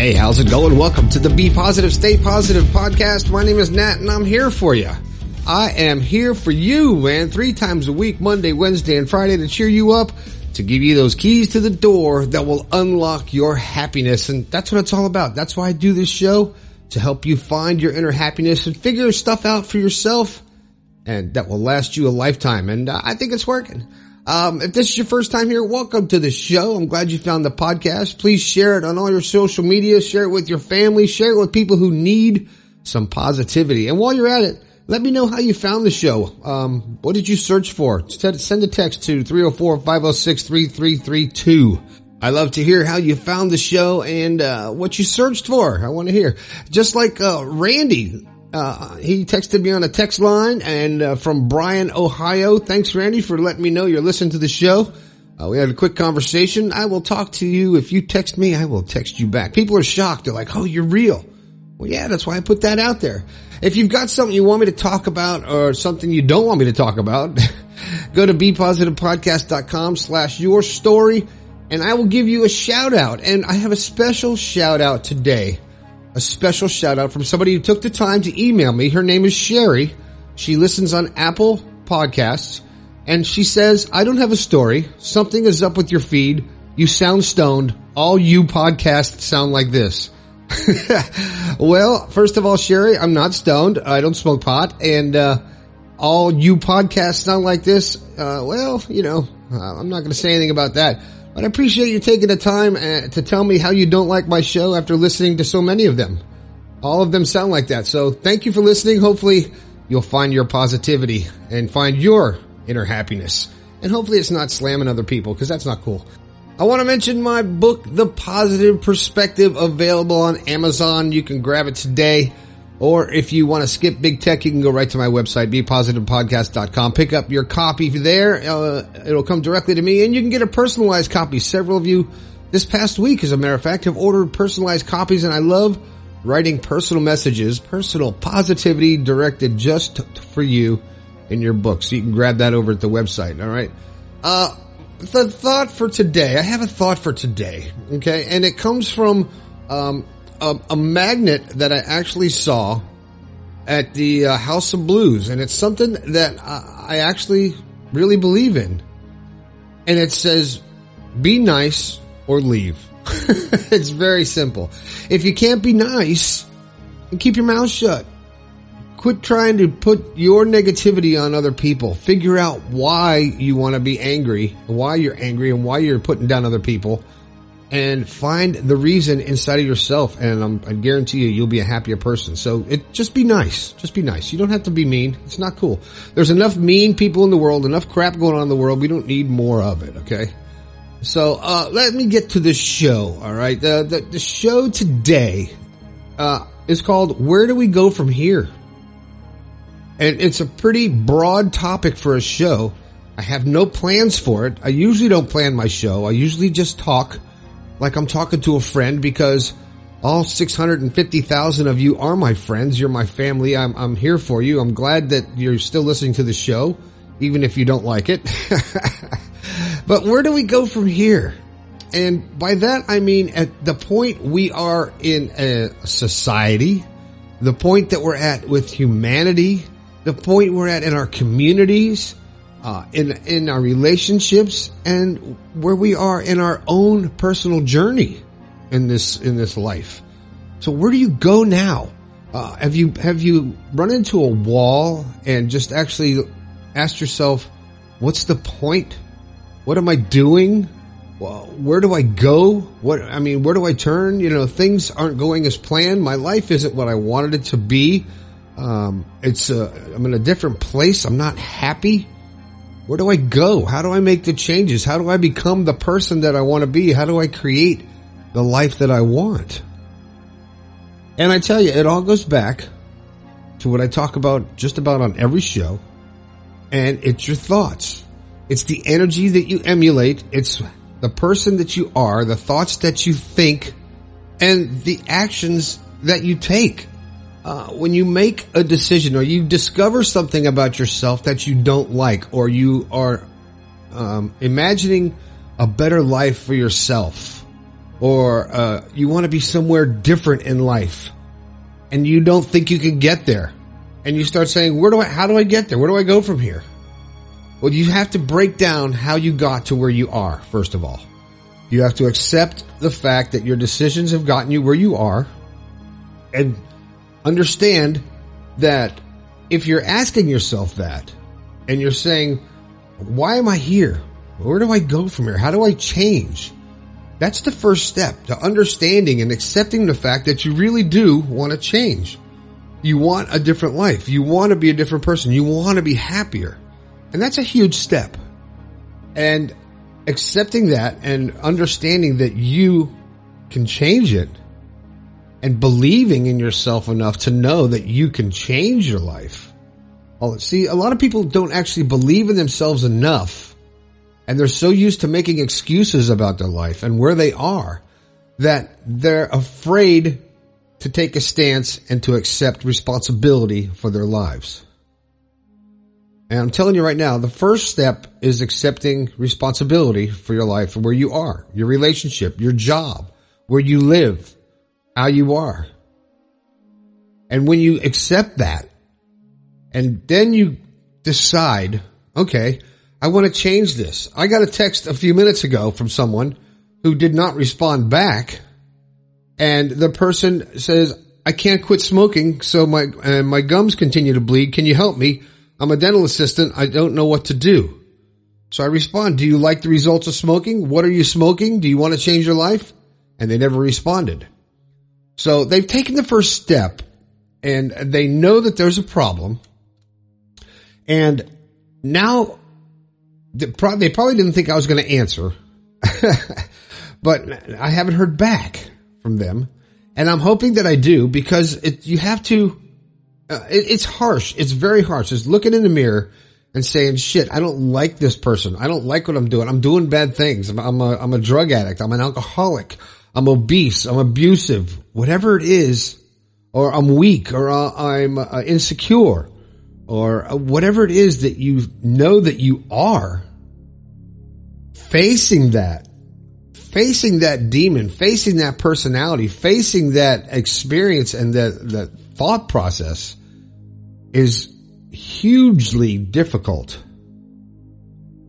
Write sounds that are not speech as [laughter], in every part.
Hey, how's it going? Welcome to the Be Positive, Stay Positive podcast. My name is Nat and I'm here for you. I am here for you, man, three times a week, Monday, Wednesday, and Friday to cheer you up, to give you those keys to the door that will unlock your happiness. And that's what it's all about. That's why I do this show to help you find your inner happiness and figure stuff out for yourself and that will last you a lifetime. And uh, I think it's working. Um, if this is your first time here, welcome to the show. I'm glad you found the podcast. Please share it on all your social media, share it with your family, share it with people who need some positivity. And while you're at it, let me know how you found the show. Um, what did you search for? Send a text to 304-506-3332. I love to hear how you found the show and uh, what you searched for. I want to hear. Just like uh, Randy, uh, he texted me on a text line and uh, from Bryan, Ohio. Thanks, Randy, for letting me know you're listening to the show. Uh, we had a quick conversation. I will talk to you. If you text me, I will text you back. People are shocked. They're like, oh, you're real. Well, yeah, that's why I put that out there. If you've got something you want me to talk about or something you don't want me to talk about, [laughs] go to bepositivepodcast.com slash your story and I will give you a shout out. And I have a special shout out today a special shout out from somebody who took the time to email me. Her name is Sherry. She listens on Apple Podcasts and she says, I don't have a story. Something is up with your feed. You sound stoned. All you podcasts sound like this. [laughs] well, first of all, Sherry, I'm not stoned. I don't smoke pot. And, uh, all you podcasts sound like this. Uh, well, you know, I'm not going to say anything about that. But I appreciate you taking the time uh, to tell me how you don't like my show after listening to so many of them. All of them sound like that. So thank you for listening. Hopefully you'll find your positivity and find your inner happiness. And hopefully it's not slamming other people because that's not cool. I want to mention my book, The Positive Perspective, available on Amazon. You can grab it today. Or if you want to skip big tech, you can go right to my website, bepositivepodcast.com. Pick up your copy there. Uh, it'll come directly to me and you can get a personalized copy. Several of you this past week, as a matter of fact, have ordered personalized copies and I love writing personal messages, personal positivity directed just for you in your book. So you can grab that over at the website. All right. Uh, the thought for today, I have a thought for today. Okay. And it comes from, um, a, a magnet that I actually saw at the uh, House of Blues, and it's something that I, I actually really believe in. And it says, "Be nice or leave." [laughs] it's very simple. If you can't be nice, keep your mouth shut. Quit trying to put your negativity on other people. Figure out why you want to be angry, why you're angry, and why you're putting down other people and find the reason inside of yourself. And I'm, I guarantee you, you'll be a happier person. So it just be nice. Just be nice. You don't have to be mean. It's not cool. There's enough mean people in the world, enough crap going on in the world. We don't need more of it. Okay. So, uh, let me get to the show. All right. The, the, the show today, uh, is called Where Do We Go From Here? And it's a pretty broad topic for a show. I have no plans for it. I usually don't plan my show. I usually just talk like I'm talking to a friend because all 650,000 of you are my friends. You're my family. I'm, I'm here for you. I'm glad that you're still listening to the show, even if you don't like it. [laughs] but where do we go from here? And by that, I mean at the point we are in a society, the point that we're at with humanity, the point we're at in our communities, uh, in in our relationships and where we are in our own personal journey in this in this life. So where do you go now? Uh, have you have you run into a wall and just actually asked yourself, what's the point? What am I doing? Well, where do I go? What I mean, where do I turn? You know, things aren't going as planned. My life isn't what I wanted it to be. Um, it's uh, I'm in a different place. I'm not happy. Where do I go? How do I make the changes? How do I become the person that I want to be? How do I create the life that I want? And I tell you, it all goes back to what I talk about just about on every show. And it's your thoughts. It's the energy that you emulate. It's the person that you are, the thoughts that you think, and the actions that you take uh, when you make a decision or you discover something about yourself that you don't like, or you are um, imagining a better life for yourself, or uh, you want to be somewhere different in life and you don't think you can get there and you start saying where do i how do i get there? Where do i go from here? Well you have to break down how you got to where you are first of all. You have to accept the fact that your decisions have gotten you where you are and understand that if you're asking yourself that and you're saying why am i here where do i go from here how do i change that's the first step to understanding and accepting the fact that you really do want to change. You want a different life. You want to be a different person. You want to be happier. And that's a huge step. And accepting that and understanding that you can change it and believing in yourself enough to know that you can change your life. See, a lot of people don't actually believe in themselves enough and they're so used to making excuses about their life and where they are that they're afraid to take a stance and to accept responsibility for their lives. And I'm telling you right now, the first step is accepting responsibility for your life and where you are, your relationship, your job, where you live, how you are. And when you accept that and then you decide, okay, I want to change this. I got a text a few minutes ago from someone who did not respond back. And the person says, I can't quit smoking. So my, uh, my gums continue to bleed. Can you help me? I'm a dental assistant. I don't know what to do. So I respond, do you like the results of smoking? What are you smoking? Do you want to change your life? And they never responded. So they've taken the first step and they know that there's a problem. And now they probably didn't think I was going to answer, [laughs] but I haven't heard back from them. And I'm hoping that I do because it, you have to, uh, it, it's harsh. It's very harsh. It's looking in the mirror and saying, shit, I don't like this person. I don't like what I'm doing. I'm doing bad things. I'm, I'm a, I'm a drug addict. I'm an alcoholic. I'm obese. I'm abusive. Whatever it is, or I'm weak or uh, I'm uh, insecure or whatever it is that you know that you are, facing that, facing that demon, facing that personality, facing that experience and that, that thought process is hugely difficult.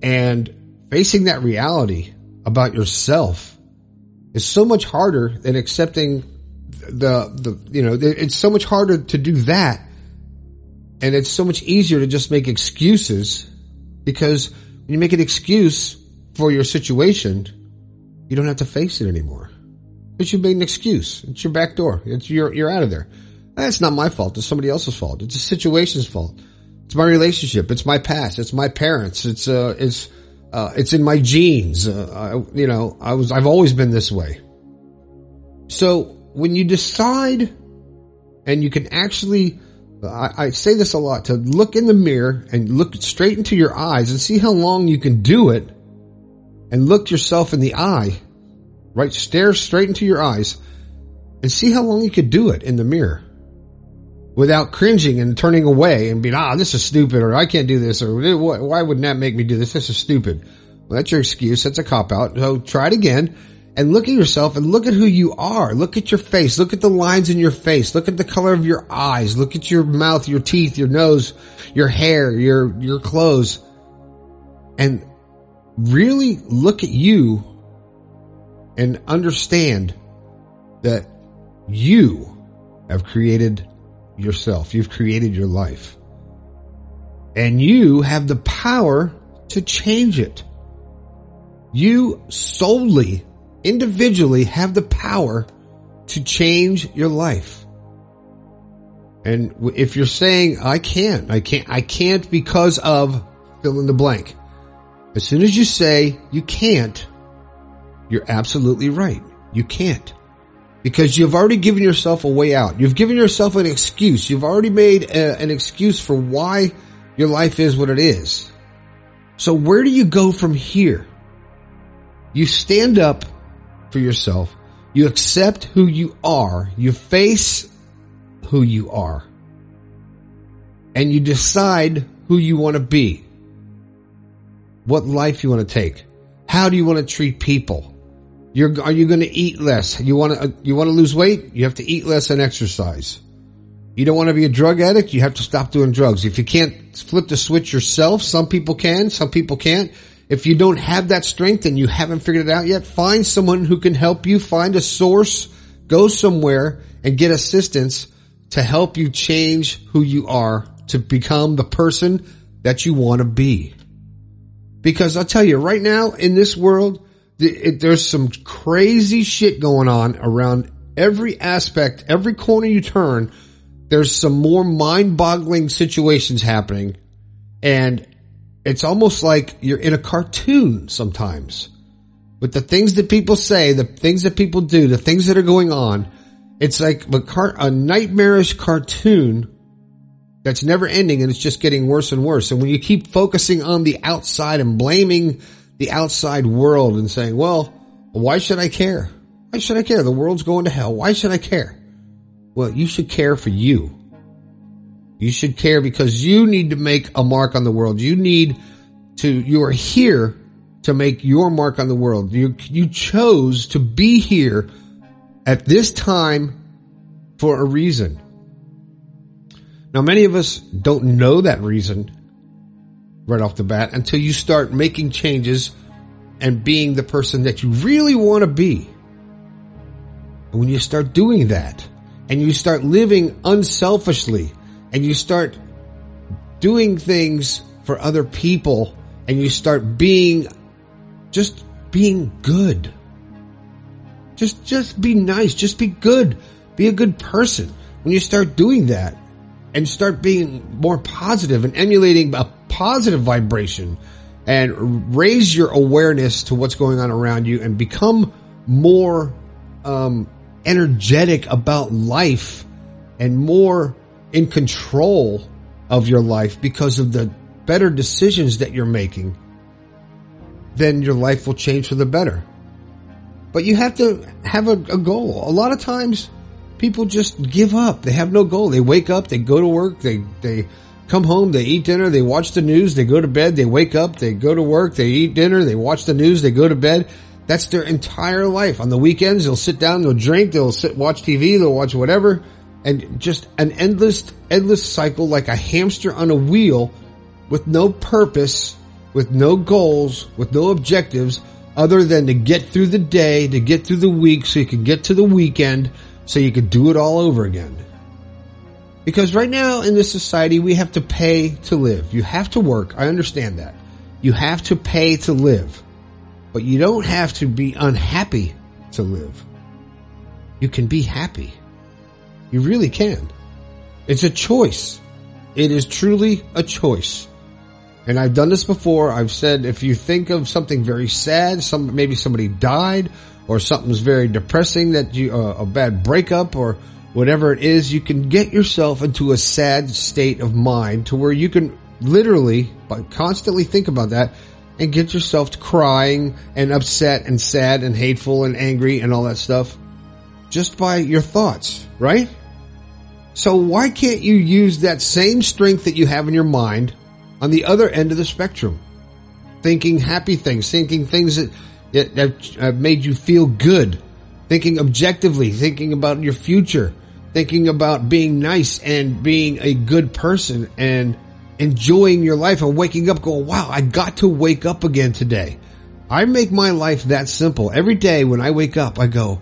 And facing that reality about yourself is so much harder than accepting the, the, you know, it's so much harder to do that and it's so much easier to just make excuses because when you make an excuse for your situation, you don't have to face it anymore. But you made an excuse. It's your back door. It's you're you're out of there. That's not my fault. It's somebody else's fault. It's a situation's fault. It's my relationship. It's my past. It's my parents. It's uh it's uh it's in my genes. Uh, I, you know, I was I've always been this way. So when you decide and you can actually I, I, say this a lot to look in the mirror and look straight into your eyes and see how long you can do it and look yourself in the eye, right? Stare straight into your eyes and see how long you could do it in the mirror without cringing and turning away and being, ah, this is stupid or I can't do this or why wouldn't that make me do this? This is stupid. Well, that's your excuse. That's a cop out. So try it again and look at yourself and look at who you are. Look at your face. Look at the lines in your face. Look at the color of your eyes. Look at your mouth, your teeth, your nose, your hair, your, your clothes. And really look at you and understand that you have created yourself. You've created your life. And you have the power to change it. You solely individually have the power to change your life. And if you're saying, I can't, I can't, I can't because of fill in the blank. As soon as you say you can't, you're absolutely right. You can't. Because you've already given yourself a way out. You've given yourself an excuse. You've already made a, an excuse for why your life is what it is. So where do you go from here? You stand up for yourself. You accept who you are. You face who you are. And you decide who you want to be. What life you want to take. How do you want to treat people? You're, are you going to eat less? You want to, you want to lose weight? You have to eat less and exercise. You don't want to be a drug addict? You have to stop doing drugs. If you can't flip the switch yourself, some people can, some people can't. If you don't have that strength and you haven't figured it out yet, find someone who can help you, find a source, go somewhere and get assistance to help you change who you are to become the person that you want to be. Because I'll tell you right now in this world, there's some crazy shit going on around every aspect, every corner you turn. There's some more mind boggling situations happening and it's almost like you're in a cartoon sometimes with the things that people say, the things that people do, the things that are going on. It's like a, car- a nightmarish cartoon that's never ending and it's just getting worse and worse. And when you keep focusing on the outside and blaming the outside world and saying, well, why should I care? Why should I care? The world's going to hell. Why should I care? Well, you should care for you. You should care because you need to make a mark on the world. You need to, you are here to make your mark on the world. You, you chose to be here at this time for a reason. Now, many of us don't know that reason right off the bat until you start making changes and being the person that you really want to be. And when you start doing that and you start living unselfishly and you start doing things for other people and you start being just being good. Just, just be nice. Just be good. Be a good person. When you start doing that, and start being more positive and emulating a positive vibration and raise your awareness to what's going on around you and become more um, energetic about life and more in control of your life because of the better decisions that you're making, then your life will change for the better. But you have to have a, a goal. A lot of times people just give up. They have no goal. They wake up, they go to work, they, they come home, they eat dinner, they watch the news, they go to bed, they wake up, they go to work, they eat dinner, they watch the news, they go to bed. That's their entire life. On the weekends, they'll sit down, they'll drink, they'll sit, watch TV, they'll watch whatever, and just an endless, endless cycle like a hamster on a wheel with no purpose, with no goals, with no objectives other than to get through the day, to get through the week so you can get to the weekend so you could do it all over again. Because right now in this society, we have to pay to live. You have to work. I understand that. You have to pay to live. But you don't have to be unhappy to live. You can be happy. You really can. It's a choice. It is truly a choice. And I've done this before. I've said if you think of something very sad, some maybe somebody died or something's very depressing that you, uh, a bad breakup or whatever it is, you can get yourself into a sad state of mind to where you can literally, but constantly think about that and get yourself to crying and upset and sad and hateful and angry and all that stuff just by your thoughts, right? So why can't you use that same strength that you have in your mind on the other end of the spectrum? Thinking happy things, thinking things that that, that made you feel good, thinking objectively, thinking about your future, thinking about being nice and being a good person and enjoying your life and waking up going, wow, I got to wake up again today. I make my life that simple. Every day when I wake up, I go,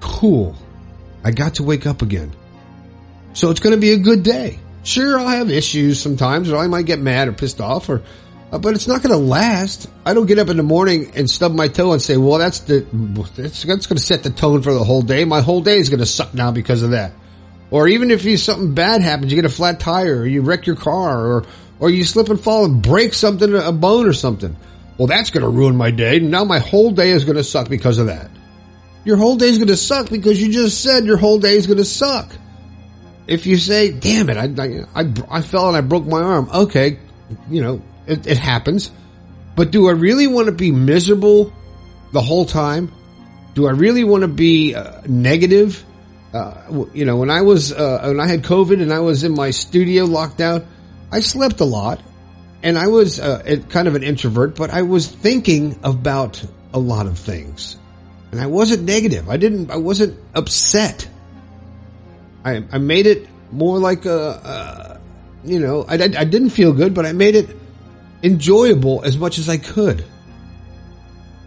cool. I got to wake up again. So it's going to be a good day. Sure, I'll have issues sometimes or I might get mad or pissed off or uh, but it's not going to last. I don't get up in the morning and stub my toe and say, well, that's the, that's, that's going to set the tone for the whole day. My whole day is going to suck now because of that. Or even if you, something bad happens, you get a flat tire or you wreck your car or, or you slip and fall and break something, a bone or something. Well, that's going to ruin my day. Now my whole day is going to suck because of that. Your whole day is going to suck because you just said your whole day is going to suck. If you say, damn it, I, I, I fell and I broke my arm. Okay. You know, it, it happens. But do I really want to be miserable the whole time? Do I really want to be uh, negative? Uh, you know, when I was uh, when I had COVID and I was in my studio locked down, I slept a lot, and I was uh, kind of an introvert, but I was thinking about a lot of things. And I wasn't negative. I didn't, I wasn't upset. I, I made it more like a, a you know, I, I didn't feel good, but I made it enjoyable as much as I could.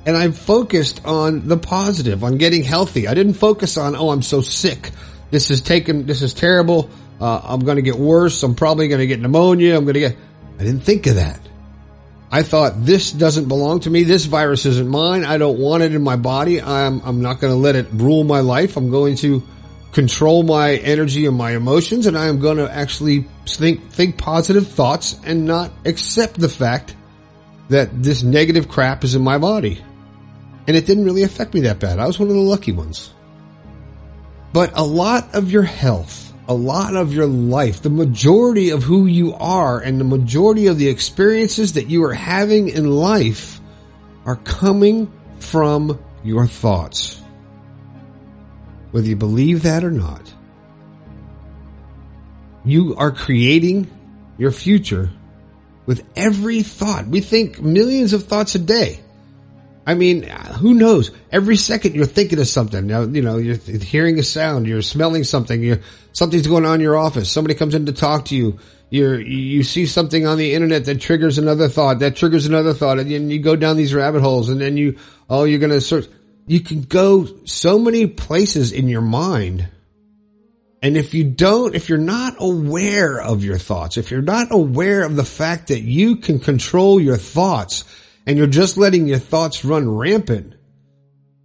And I focused on the positive, on getting healthy. I didn't focus on, oh, I'm so sick. This is taken, this is terrible. Uh, I'm going to get worse. I'm probably going to get pneumonia. I'm going to get, I didn't think of that. I thought this doesn't belong to me. This virus isn't mine. I don't want it in my body. I'm, I'm not going to let it rule my life. I'm going to control my energy and my emotions and I am going to actually think, think positive thoughts and not accept the fact that this negative crap is in my body. And it didn't really affect me that bad. I was one of the lucky ones. But a lot of your health, a lot of your life, the majority of who you are and the majority of the experiences that you are having in life are coming from your thoughts whether you believe that or not. You are creating your future with every thought. We think millions of thoughts a day. I mean, who knows? Every second you're thinking of something. Now, you know, you're hearing a sound, you're smelling something, you're, something's going on in your office. Somebody comes in to talk to you. You're, you see something on the internet that triggers another thought, that triggers another thought, and then you go down these rabbit holes and then you, oh, you're going to search you can go so many places in your mind. And if you don't, if you're not aware of your thoughts, if you're not aware of the fact that you can control your thoughts and you're just letting your thoughts run rampant,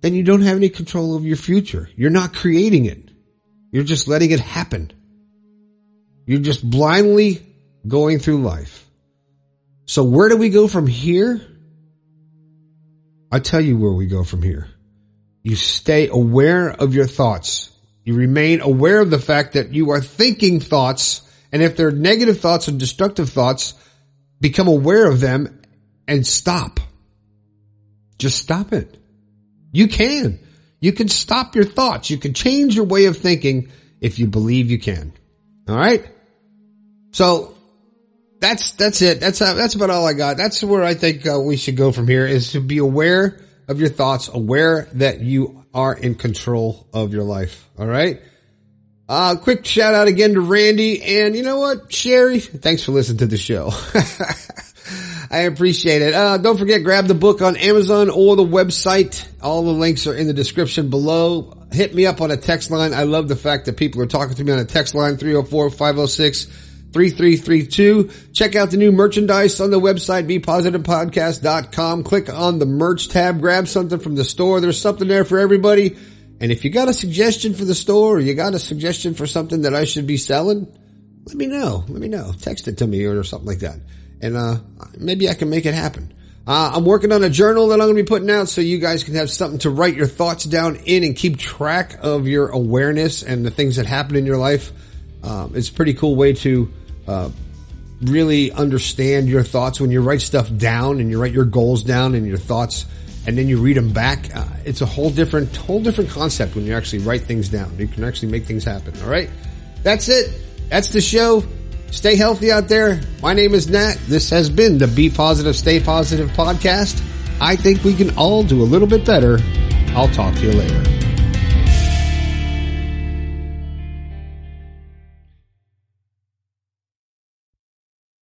then you don't have any control of your future. You're not creating it. You're just letting it happen. You're just blindly going through life. So where do we go from here? I tell you where we go from here. You stay aware of your thoughts. You remain aware of the fact that you are thinking thoughts. And if they're negative thoughts or destructive thoughts, become aware of them and stop. Just stop it. You can. You can stop your thoughts. You can change your way of thinking if you believe you can. All right. So that's, that's it. That's, uh, that's about all I got. That's where I think uh, we should go from here is to be aware of your thoughts, aware that you are in control of your life. All right. Uh, quick shout out again to Randy and you know what, Sherry, thanks for listening to the show. [laughs] I appreciate it. Uh, don't forget, grab the book on Amazon or the website. All the links are in the description below. Hit me up on a text line. I love the fact that people are talking to me on a text line, 304 506 3332. Check out the new merchandise on the website, bepositivepodcast.com. Click on the merch tab, grab something from the store. There's something there for everybody. And if you got a suggestion for the store or you got a suggestion for something that I should be selling, let me know. Let me know. Text it to me or something like that. And, uh, maybe I can make it happen. Uh, I'm working on a journal that I'm going to be putting out so you guys can have something to write your thoughts down in and keep track of your awareness and the things that happen in your life. Um, it's a pretty cool way to uh, really understand your thoughts when you write stuff down and you write your goals down and your thoughts and then you read them back. Uh, it's a whole different, whole different concept when you actually write things down. You can actually make things happen. All right. That's it. That's the show. Stay healthy out there. My name is Nat. This has been the Be Positive, Stay Positive podcast. I think we can all do a little bit better. I'll talk to you later.